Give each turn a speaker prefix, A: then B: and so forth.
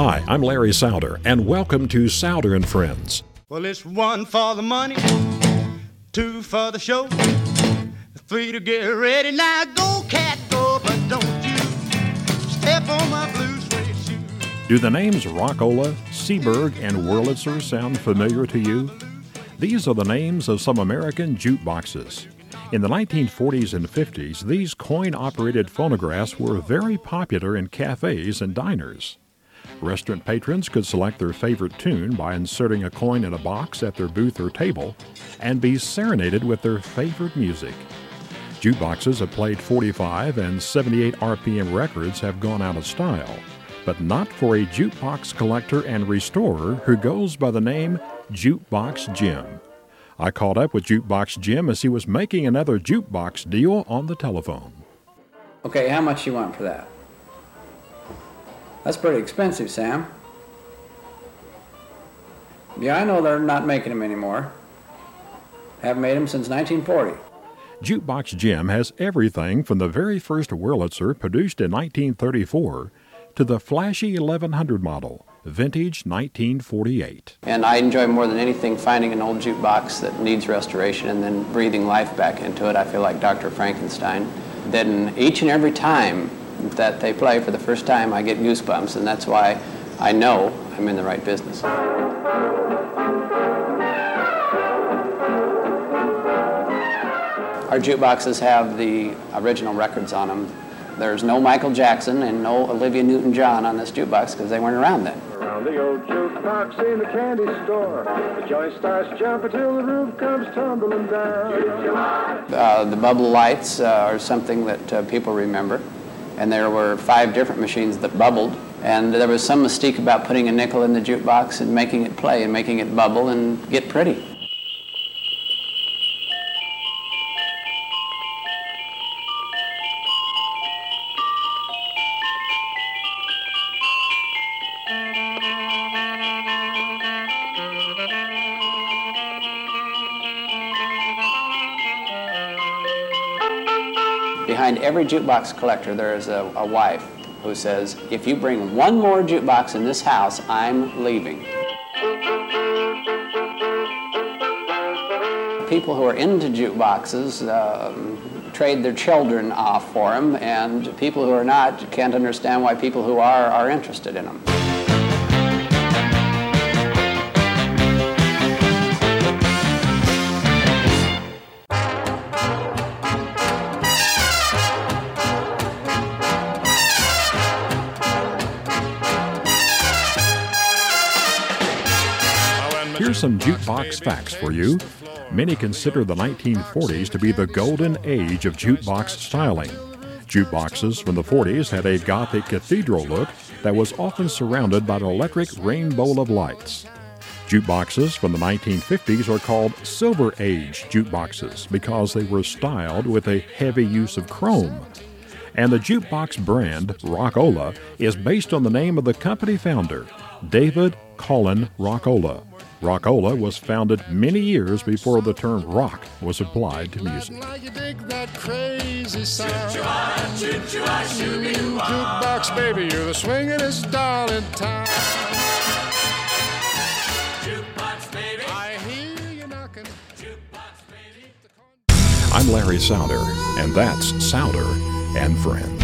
A: I'm Larry Souder, and welcome to Souder and Friends.
B: Well, it's one for the money, two for the show, three to get ready. Now go, cat, go, but don't you step on my blue suede shoe.
A: Do the names Rockola, Seeburg, and Wurlitzer sound familiar to you? These are the names of some American jukeboxes. In the 1940s and 50s, these coin operated phonographs were very popular in cafes and diners. Restaurant patrons could select their favorite tune by inserting a coin in a box at their booth or table and be serenaded with their favorite music. Jukeboxes that played 45 and 78 RPM records have gone out of style, but not for a jukebox collector and restorer who goes by the name Jukebox Jim. I caught up with Jukebox Jim as he was making another jukebox deal on the telephone.
C: Okay, how much you want for that? That's pretty expensive, Sam. Yeah, I know they're not making them anymore. Haven't made them since 1940.
A: Jukebox Jim has everything from the very first Wurlitzer produced in 1934 to the flashy 1100 model, vintage 1948.
C: And I enjoy more than anything finding an old jukebox that needs restoration and then breathing life back into it. I feel like Dr. Frankenstein. Then each and every time that they play for the first time, I get goosebumps, and that's why I know I'm in the right business. Our jukeboxes have the original records on them. There's no Michael Jackson and no Olivia Newton-John on this jukebox because they weren't around then.
D: Around the old jukebox in the candy store, the joint starts jumping till the roof comes tumbling down.
C: Uh, the bubble lights uh, are something that uh, people remember. And there were five different machines that bubbled. And there was some mystique about putting a nickel in the jukebox and making it play and making it bubble and get pretty. Behind every jukebox collector, there is a, a wife who says, if you bring one more jukebox in this house, I'm leaving. People who are into jukeboxes um, trade their children off for them, and people who are not can't understand why people who are are interested in them.
A: Here's some jukebox facts for you. Many consider the 1940s to be the golden age of jukebox styling. Jukeboxes from the 40s had a Gothic cathedral look that was often surrounded by an electric rainbow of lights. Jukeboxes from the 1950s are called Silver Age jukeboxes because they were styled with a heavy use of chrome. And the jukebox brand, Rockola, is based on the name of the company founder, David Cullen Rockola. Rockola was founded many years before the term rock was applied to music.
E: Now you dig that crazy sound. Jukebox baby, you're the swingin'est doll in town. I hear you knocking.
A: I'm Larry Souder, and that's Souder and Friends.